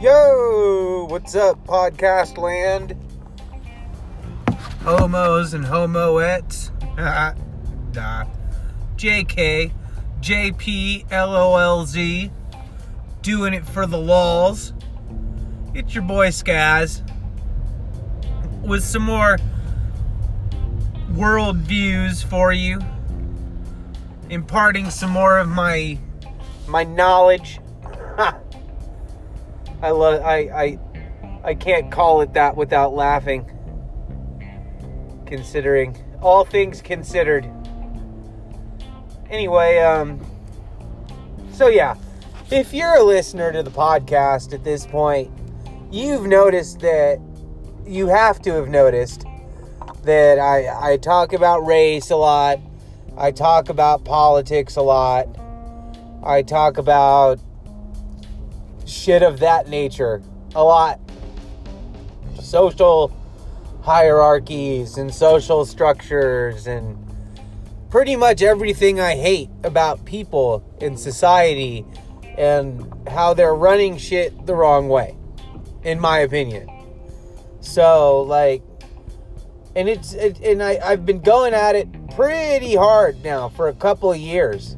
Yo, what's up, podcast land? Homos and homoettes. nah. JK, JP, LOLZ, doing it for the lols. It's your boy Skaz with some more world views for you, imparting some more of my my knowledge. I love I I I can't call it that without laughing. Considering all things considered. Anyway, um so yeah, if you're a listener to the podcast at this point, you've noticed that you have to have noticed that I I talk about race a lot. I talk about politics a lot. I talk about shit of that nature a lot. Social hierarchies and social structures and pretty much everything I hate about people in society and how they're running shit the wrong way, in my opinion. So, like, and it's, it, and I, I've been going at it pretty hard now for a couple of years.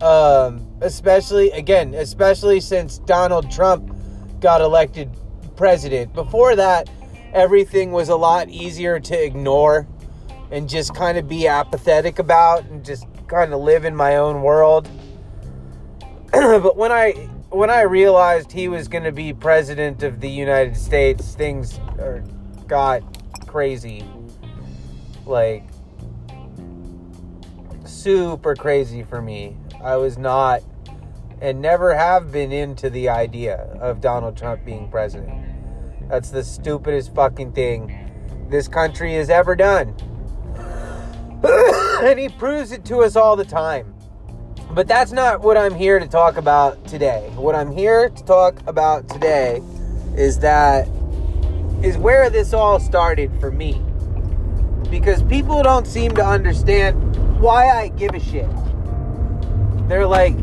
Um, especially again, especially since Donald Trump got elected president. Before that, everything was a lot easier to ignore and just kind of be apathetic about and just kind of live in my own world. but when I when I realized he was going to be president of the United States, things are, got crazy. Like super crazy for me. I was not and never have been into the idea of Donald Trump being president. That's the stupidest fucking thing this country has ever done. and he proves it to us all the time. But that's not what I'm here to talk about today. What I'm here to talk about today is that is where this all started for me. Because people don't seem to understand why I give a shit. They're like,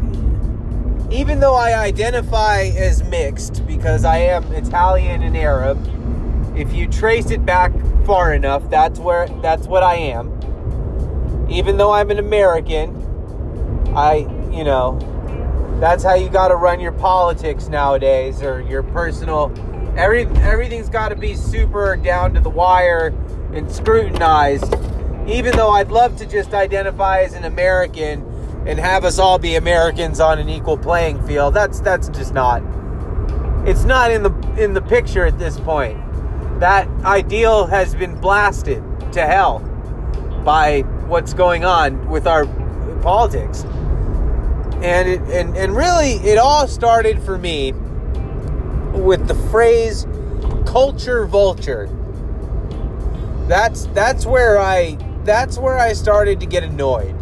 even though I identify as mixed because I am Italian and Arab, if you trace it back far enough, that's where that's what I am. Even though I'm an American, I, you know, that's how you got to run your politics nowadays or your personal every everything's got to be super down to the wire and scrutinized. Even though I'd love to just identify as an American and have us all be Americans on an equal playing field. That's that's just not. It's not in the in the picture at this point. That ideal has been blasted to hell by what's going on with our politics. And it, and and really it all started for me with the phrase culture vulture. That's that's where I that's where I started to get annoyed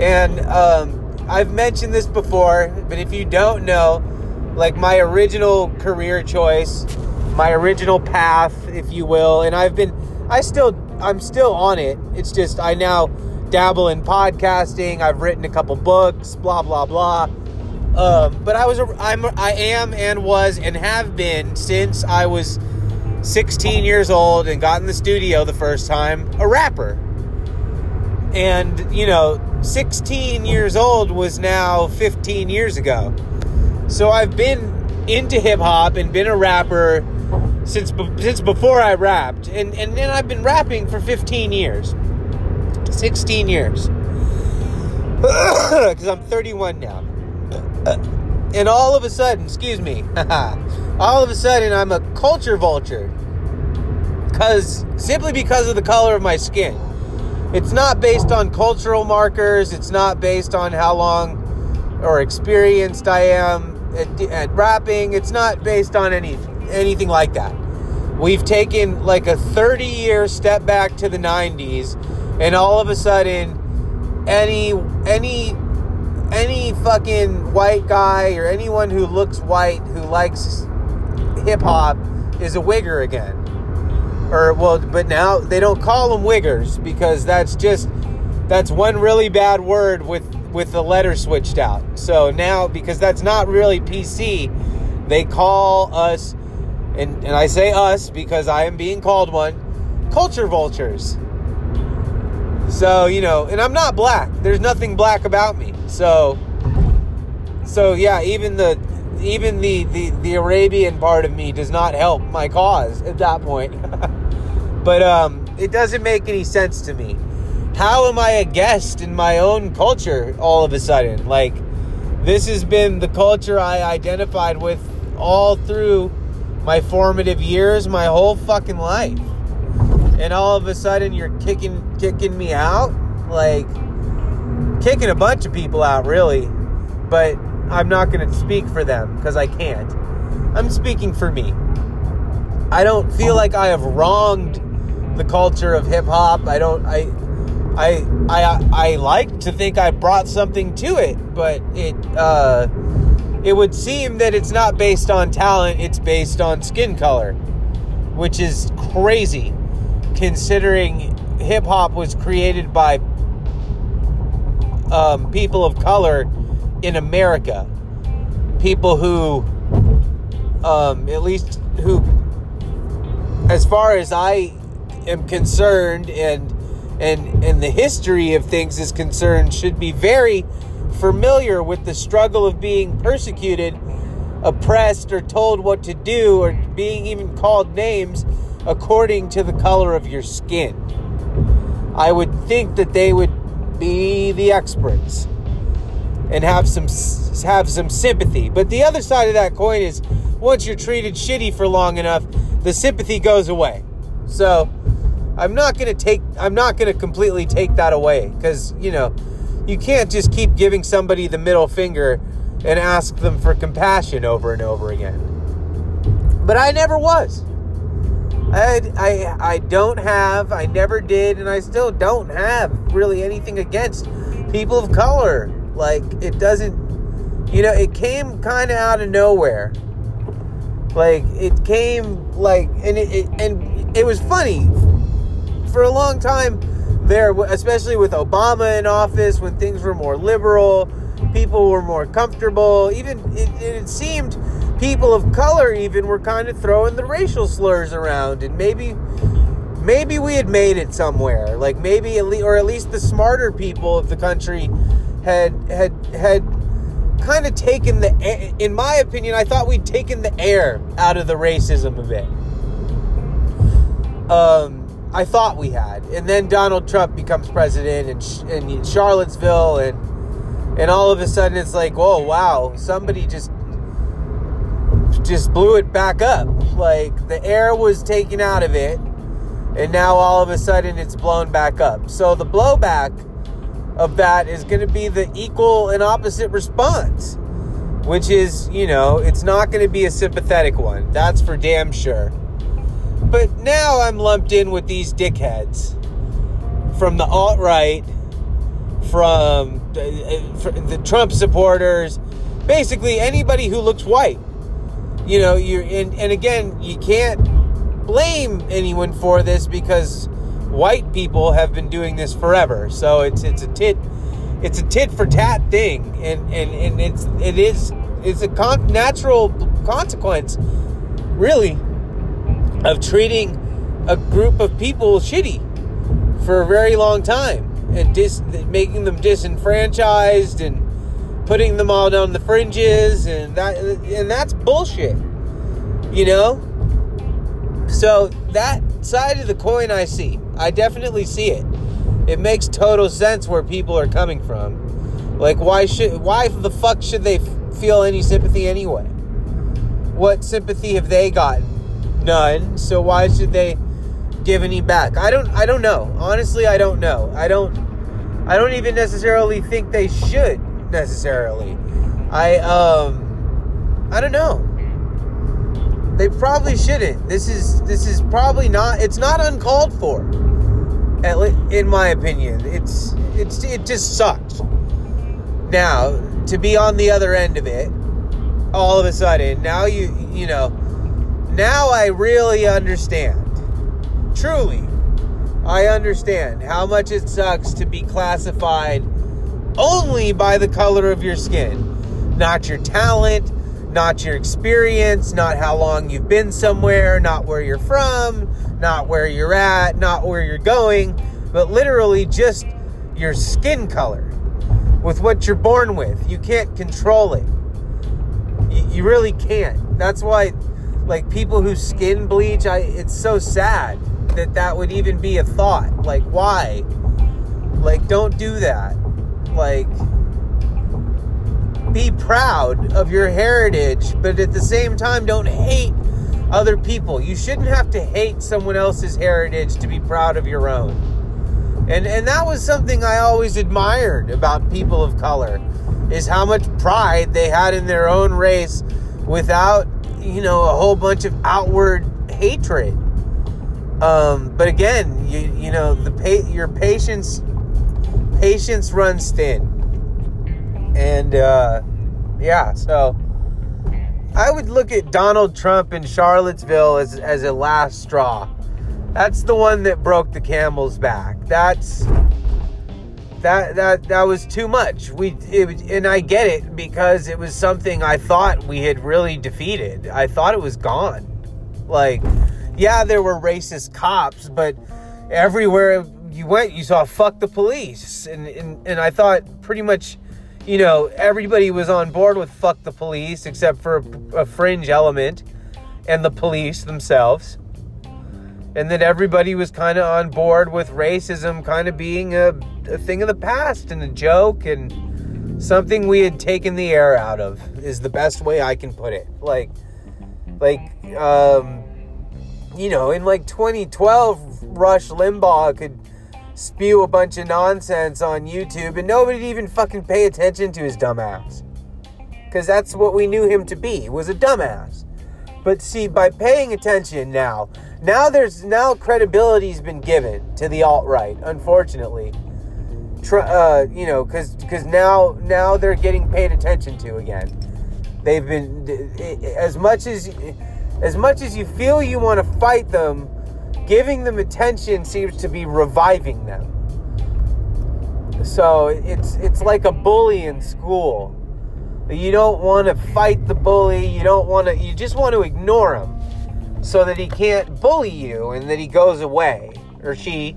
and um, I've mentioned this before, but if you don't know, like my original career choice, my original path, if you will, and I've been, I still, I'm still on it. It's just I now dabble in podcasting. I've written a couple books, blah blah blah. Um, but I was, a, I'm, I am, and was, and have been since I was 16 years old and got in the studio the first time, a rapper. And you know, 16 years old was now 15 years ago. So I've been into hip hop and been a rapper since since before I rapped, and and then I've been rapping for 15 years, 16 years, because I'm 31 now. And all of a sudden, excuse me, all of a sudden I'm a culture vulture, because simply because of the color of my skin. It's not based on cultural markers. It's not based on how long or experienced I am at, at rapping. It's not based on any anything like that. We've taken like a 30 year step back to the 90s, and all of a sudden, any any any fucking white guy or anyone who looks white who likes hip hop is a wigger again or well, but now they don't call them wiggers because that's just that's one really bad word with with the letter switched out. So now, because that's not really PC, they call us, and, and I say us because I am being called one, culture vultures. So, you know, and I'm not black. There's nothing black about me. So, so yeah, even the even the, the, the Arabian part of me does not help my cause at that point. but um, it doesn't make any sense to me. How am I a guest in my own culture all of a sudden? Like, this has been the culture I identified with all through my formative years, my whole fucking life. And all of a sudden you're kicking kicking me out? Like kicking a bunch of people out really. But I'm not going to speak for them because I can't. I'm speaking for me. I don't feel like I have wronged the culture of hip hop. I don't I I I I like to think I brought something to it, but it uh it would seem that it's not based on talent, it's based on skin color, which is crazy considering hip hop was created by um, people of color in America. People who, um, at least who, as far as I am concerned, and and and the history of things is concerned, should be very familiar with the struggle of being persecuted, oppressed, or told what to do, or being even called names according to the color of your skin. I would think that they would be the experts and have some have some sympathy. But the other side of that coin is once you're treated shitty for long enough, the sympathy goes away. So I'm not going to take I'm not going to completely take that away cuz you know, you can't just keep giving somebody the middle finger and ask them for compassion over and over again. But I never was. I, I, I don't have, I never did, and I still don't have really anything against people of color. Like, it doesn't, you know, it came kind of out of nowhere. Like, it came, like, and it, it, and it was funny. For a long time there, especially with Obama in office, when things were more liberal, people were more comfortable. Even, it, it seemed people of color even were kind of throwing the racial slurs around and maybe maybe we had made it somewhere like maybe at least or at least the smarter people of the country had had had kind of taken the in my opinion I thought we'd taken the air out of the racism a bit um I thought we had and then Donald Trump becomes president and and Charlottesville and and all of a sudden it's like whoa wow somebody just just blew it back up. Like the air was taken out of it, and now all of a sudden it's blown back up. So the blowback of that is going to be the equal and opposite response, which is, you know, it's not going to be a sympathetic one. That's for damn sure. But now I'm lumped in with these dickheads from the alt right, from uh, uh, the Trump supporters, basically anybody who looks white you know, you and, and again, you can't blame anyone for this because white people have been doing this forever. So it's it's a tit it's a tit for tat thing, and and and it's it is it's a con- natural consequence, really, of treating a group of people shitty for a very long time and dis- making them disenfranchised and putting them all down the fringes and that and that's bullshit. You know? So that side of the coin I see. I definitely see it. It makes total sense where people are coming from. Like why should why the fuck should they feel any sympathy anyway? What sympathy have they gotten? None. So why should they give any back? I don't I don't know. Honestly, I don't know. I don't I don't even necessarily think they should necessarily. I um I don't know. They probably shouldn't. This is this is probably not it's not uncalled for. At least in my opinion. It's it's it just sucks. Now, to be on the other end of it, all of a sudden, now you you know, now I really understand. Truly, I understand how much it sucks to be classified only by the color of your skin, not your talent, not your experience, not how long you've been somewhere, not where you're from, not where you're at, not where you're going, but literally just your skin color with what you're born with. You can't control it. You, you really can't. That's why, like, people who skin bleach, I, it's so sad that that would even be a thought. Like, why? Like, don't do that. Like, be proud of your heritage, but at the same time, don't hate other people. You shouldn't have to hate someone else's heritage to be proud of your own. And and that was something I always admired about people of color is how much pride they had in their own race without, you know, a whole bunch of outward hatred. Um, but again, you you know, the pa- your patience patience runs thin and uh, yeah, so I would look at Donald Trump in Charlottesville as, as a last straw. That's the one that broke the camel's back. That's that that that was too much. We it, and I get it because it was something I thought we had really defeated. I thought it was gone. Like, yeah, there were racist cops, but everywhere you went, you saw "fuck the police," and and, and I thought pretty much you know, everybody was on board with fuck the police except for a, a fringe element and the police themselves. And then everybody was kind of on board with racism kind of being a, a thing of the past and a joke and something we had taken the air out of is the best way I can put it. Like, like, um, you know, in like 2012, Rush Limbaugh could spew a bunch of nonsense on YouTube and nobody'd even fucking pay attention to his dumbass. Because that's what we knew him to be, was a dumbass. But see, by paying attention now, now there's now credibility's been given to the alt right. Unfortunately, uh, you know, because because now now they're getting paid attention to again. They've been as much as as much as you feel you want to fight them giving them attention seems to be reviving them. So it's it's like a bully in school. You don't want to fight the bully. You don't want to. You just want to ignore him, so that he can't bully you and that he goes away or she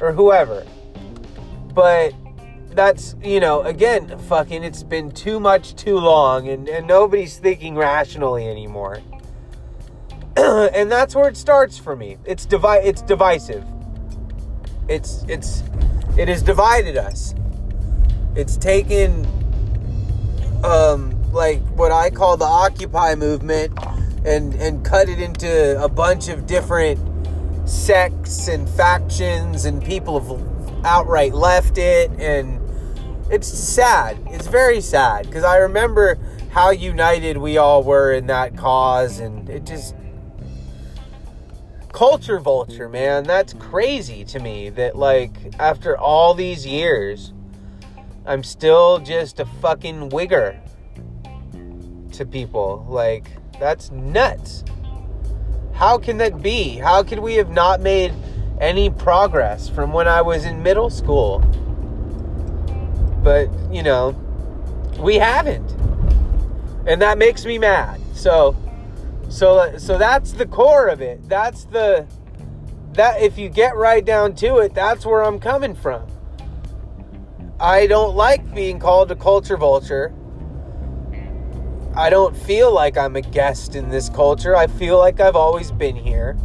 or whoever. But that's you know again fucking it's been too much too long and, and nobody's thinking rationally anymore and that's where it starts for me. It's divi- It's divisive. It's it's it has divided us. It's taken um like what I call the Occupy movement and and cut it into a bunch of different sects and factions and people have outright left it and it's sad. It's very sad because I remember how united we all were in that cause and it just culture vulture, man. That's crazy to me that, like, after all these years, I'm still just a fucking wigger to people. Like, that's nuts. How can that be? How could we have not made any progress from when I was in middle school? But, you know, we haven't. And that makes me mad. So, so so that's the core of it. That's the that if you get right down to it, that's where I'm coming from. I don't like being called a culture vulture. I don't feel like I'm a guest in this culture. I feel like I've always been here.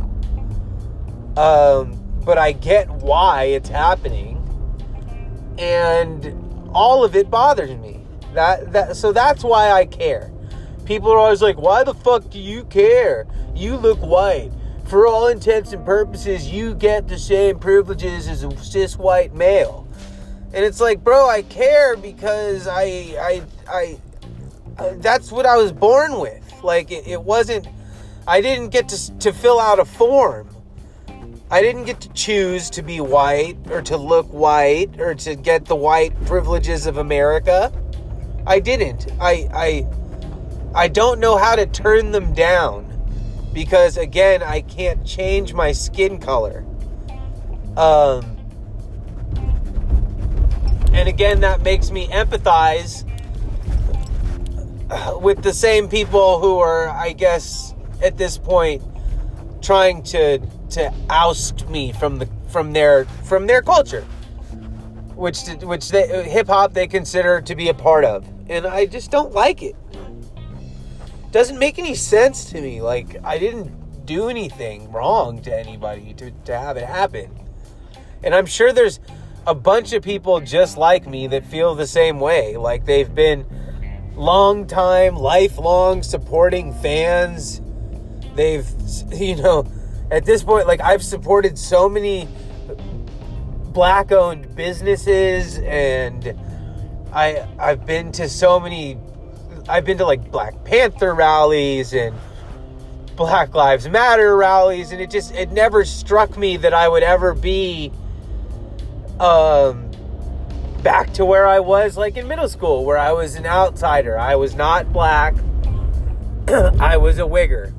Um, but I get why it's happening. And all of it bothers me. That that so that's why I care. People are always like, why the fuck do you care? You look white. For all intents and purposes, you get the same privileges as a cis white male. And it's like, bro, I care because I, I, I, uh, that's what I was born with. Like, it, it wasn't, I didn't get to, to fill out a form. I didn't get to choose to be white or to look white or to get the white privileges of America. I didn't. I, I, I don't know how to turn them down because again, I can't change my skin color. Um and again, that makes me empathize with the same people who are, I guess, at this point, trying to to oust me from the from their from their culture, which which hip hop they consider to be a part of, and I just don't like it. Doesn't make any sense to me. Like I didn't do anything wrong to anybody to to have it happen, and I'm sure there's a bunch of people just like me that feel the same way. Like they've been long time, lifelong supporting fans. They've, you know, at this point, like I've supported so many black owned businesses and I I've been to so many I've been to like Black Panther rallies and Black Lives Matter rallies and it just it never struck me that I would ever be um back to where I was like in middle school, where I was an outsider. I was not black. I was a wigger.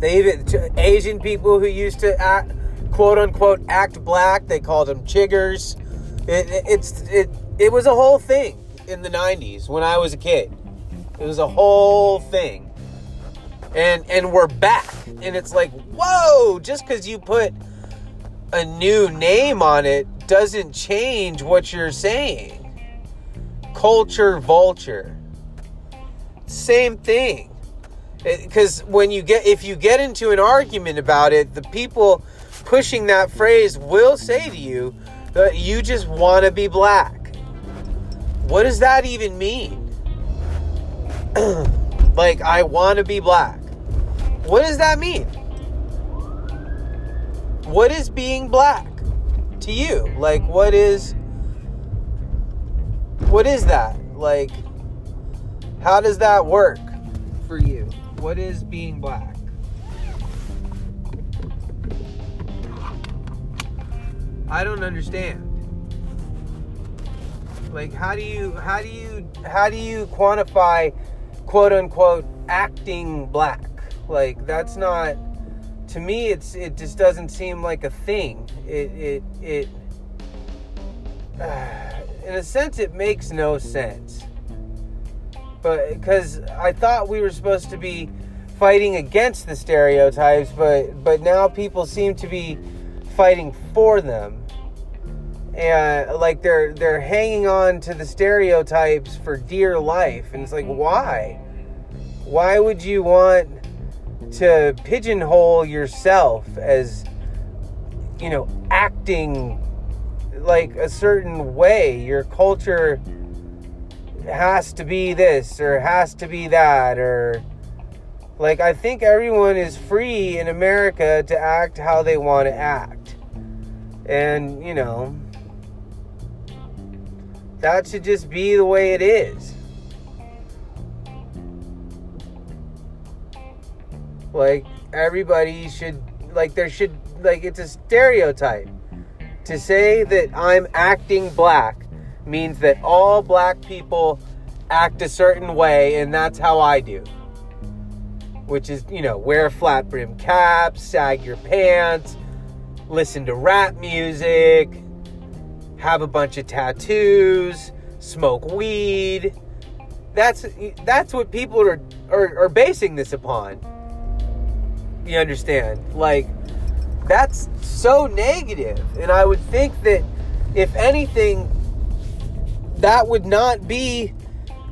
They even Asian people who used to act, quote unquote act black, they called them chiggers. It, it, it's it it was a whole thing in the 90s when I was a kid. It was a whole thing. And and we're back. And it's like, "Whoa, just cuz you put a new name on it doesn't change what you're saying. Culture vulture. Same thing. Because when you get, if you get into an argument about it, the people pushing that phrase will say to you that you just want to be black. What does that even mean? like, I want to be black. What does that mean? What is being black? to you? Like, what is. What is that? Like, how does that work for you? What is being black? I don't understand. Like how do you how do you how do you quantify quote unquote acting black? Like that's not to me it's it just doesn't seem like a thing. It it it uh, in a sense it makes no sense. But because i thought we were supposed to be fighting against the stereotypes but but now people seem to be fighting for them and like they're they're hanging on to the stereotypes for dear life and it's like mm-hmm. why? Why would you want to pigeonhole yourself as you know acting like a certain way? Your culture has to be this or has to be that or like I think everyone is free in America to act how they want to act. And, you know, that should just be the way it is. Like everybody should like there should like it's a stereotype to say that I'm acting black means that all black people act a certain way and that's how I do. Which is, you know, wear flat brim caps, sag your pants, listen to rap music, have a bunch of tattoos, smoke weed. That's that's what people are are, are basing this upon. You understand? Like, that's so negative. And I would think that, if anything, that would not be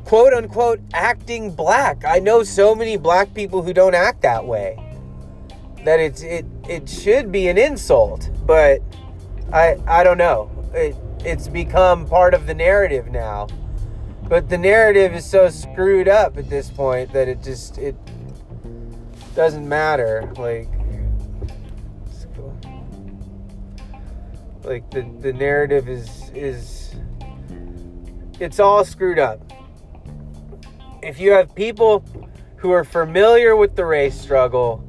quote unquote acting black. I know so many black people who don't act that way. That it's it it should be an insult, but I I don't know. It it's become part of the narrative now. But the narrative is so screwed up at this point that it just it doesn't matter. Like, like the the narrative is is it's all screwed up. If you have people who are familiar with the race struggle,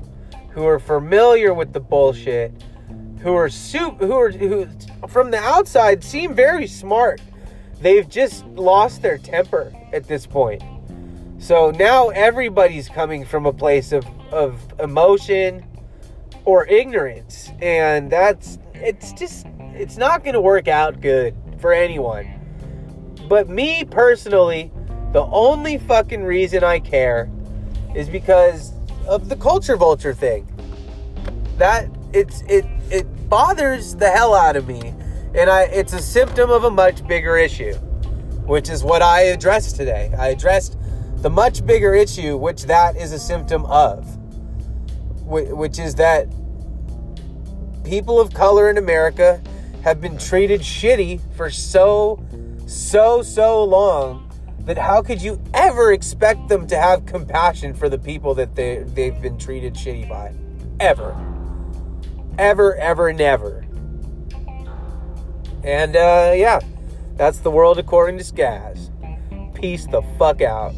who are familiar with the bullshit, who are soup, who are who from the outside seem very smart. They've just lost their temper at this point. So now everybody's coming from a place of of emotion or ignorance and that's it's just it's not going to work out good for anyone. But me personally, the only fucking reason I care is because of the culture vulture thing. That it's it it bothers the hell out of me, and I it's a symptom of a much bigger issue, which is what I addressed today. I addressed the much bigger issue, which that is a symptom of, which is that people of color in America have been treated shitty for so, so, so long that how could you ever expect them to have compassion for the people that they, they've been treated shitty by? Ever. Ever, ever, never. And uh, yeah, that's the world according to Skaz. Peace the fuck out.